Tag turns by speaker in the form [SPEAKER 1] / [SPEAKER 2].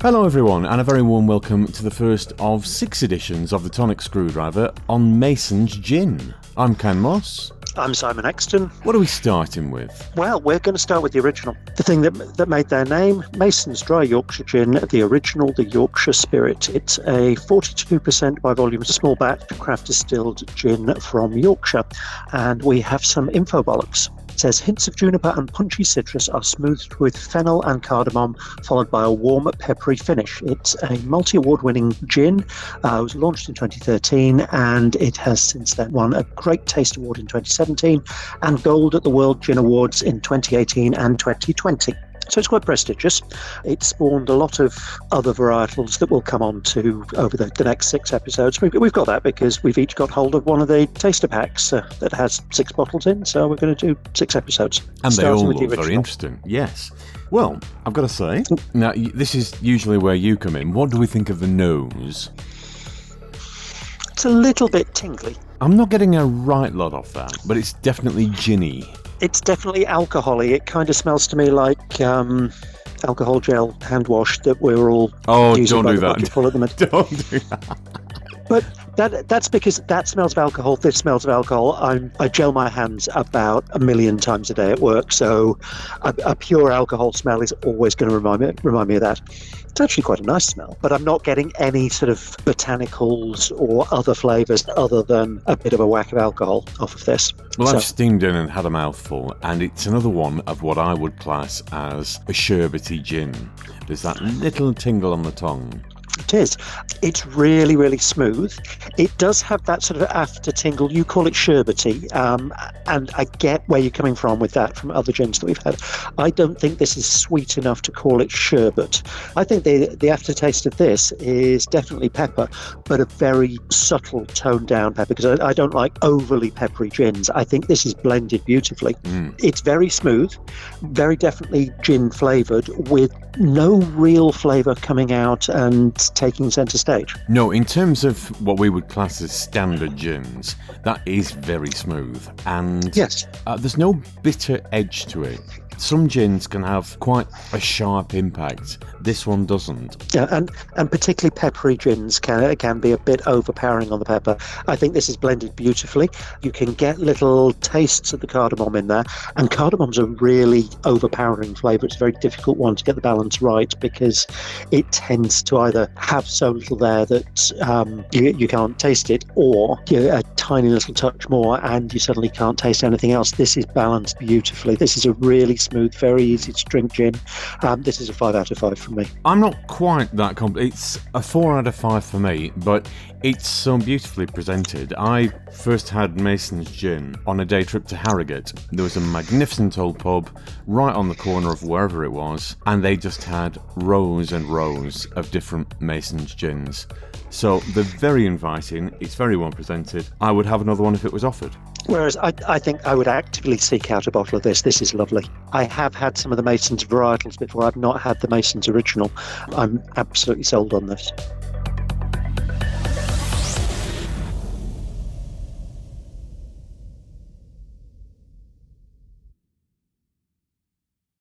[SPEAKER 1] Hello, everyone, and a very warm welcome to the first of six editions of the Tonic Screwdriver on Mason's Gin. I'm Ken Moss.
[SPEAKER 2] I'm Simon Exton.
[SPEAKER 1] What are we starting with?
[SPEAKER 2] Well, we're going to start with the original. The thing that that made their name, Mason's Dry Yorkshire Gin, the original, the Yorkshire Spirit. It's a 42% by volume small batch craft distilled gin from Yorkshire. And we have some info bollocks. Says hints of juniper and punchy citrus are smoothed with fennel and cardamom, followed by a warm peppery finish. It's a multi-award winning gin. Uh, it was launched in 2013 and it has since then won a Great Taste Award in 2017 and gold at the World Gin Awards in 2018 and 2020. So it's quite prestigious. It spawned a lot of other varietals that we'll come on to over the, the next six episodes. We've, we've got that because we've each got hold of one of the taster packs uh, that has six bottles in. So we're going to do six episodes.
[SPEAKER 1] And they all
[SPEAKER 2] with the
[SPEAKER 1] look very interesting. Yes. Well, I've got to say, now this is usually where you come in. What do we think of the nose?
[SPEAKER 2] It's a little bit tingly.
[SPEAKER 1] I'm not getting a right lot off that, but it's definitely ginny.
[SPEAKER 2] It's definitely alcoholy. It kind of smells to me like um, alcohol gel hand wash that we're all
[SPEAKER 1] Oh,
[SPEAKER 2] using
[SPEAKER 1] don't
[SPEAKER 2] by
[SPEAKER 1] do
[SPEAKER 2] the
[SPEAKER 1] that.
[SPEAKER 2] bucketful at the.
[SPEAKER 1] Don't do that.
[SPEAKER 2] But that that's because that smells of alcohol. This smells of alcohol. I'm, I gel my hands about a million times a day at work, so a, a pure alcohol smell is always going to remind me remind me of that. It's actually quite a nice smell, but I'm not getting any sort of botanicals or other flavours other than a bit of a whack of alcohol off of this.
[SPEAKER 1] Well,
[SPEAKER 2] So-
[SPEAKER 1] I've steamed in and had a mouthful, and it's another one of what I would class as a sherbety gin. There's that little tingle on the tongue.
[SPEAKER 2] It is. It's really, really smooth. It does have that sort of after tingle. You call it sherbety, um, and I get where you're coming from with that from other gins that we've had. I don't think this is sweet enough to call it sherbet. I think the the aftertaste of this is definitely pepper, but a very subtle, toned down pepper. Because I, I don't like overly peppery gins. I think this is blended beautifully.
[SPEAKER 1] Mm.
[SPEAKER 2] It's very smooth, very definitely gin flavoured, with no real flavour coming out and taking centre stage.
[SPEAKER 1] No, in terms of what we would class as standard gins, that is very smooth, and
[SPEAKER 2] Yes.
[SPEAKER 1] uh, there's no bitter edge to it. Some gins can have quite a sharp impact. This one doesn't.
[SPEAKER 2] Yeah, and and particularly peppery gins can can be a bit overpowering on the pepper. I think this is blended beautifully. You can get little tastes of the cardamom in there, and cardamom's a really overpowering flavour. It's a very difficult one to get the balance right because it tends to either have so little there that um, you, you can't taste it, or you know, a tiny little touch more and you suddenly can't taste anything else. This is balanced beautifully. This is a really smooth, very easy to drink gin. Um, this is a five out of five for me.
[SPEAKER 1] I'm not quite that compl It's a four out of five for me, but it's so beautifully presented. I first had Mason's Gin on a day trip to Harrogate. There was a magnificent old pub right on the corner of wherever it was, and they just had rows and rows of different Mason's Gins. So they're very inviting, it's very well presented. I would have another one if it was offered.
[SPEAKER 2] Whereas I, I think I would actively seek out a bottle of this. This is lovely. I have had some of the Masons varietals before. I've not had the Masons original. I'm absolutely sold on this.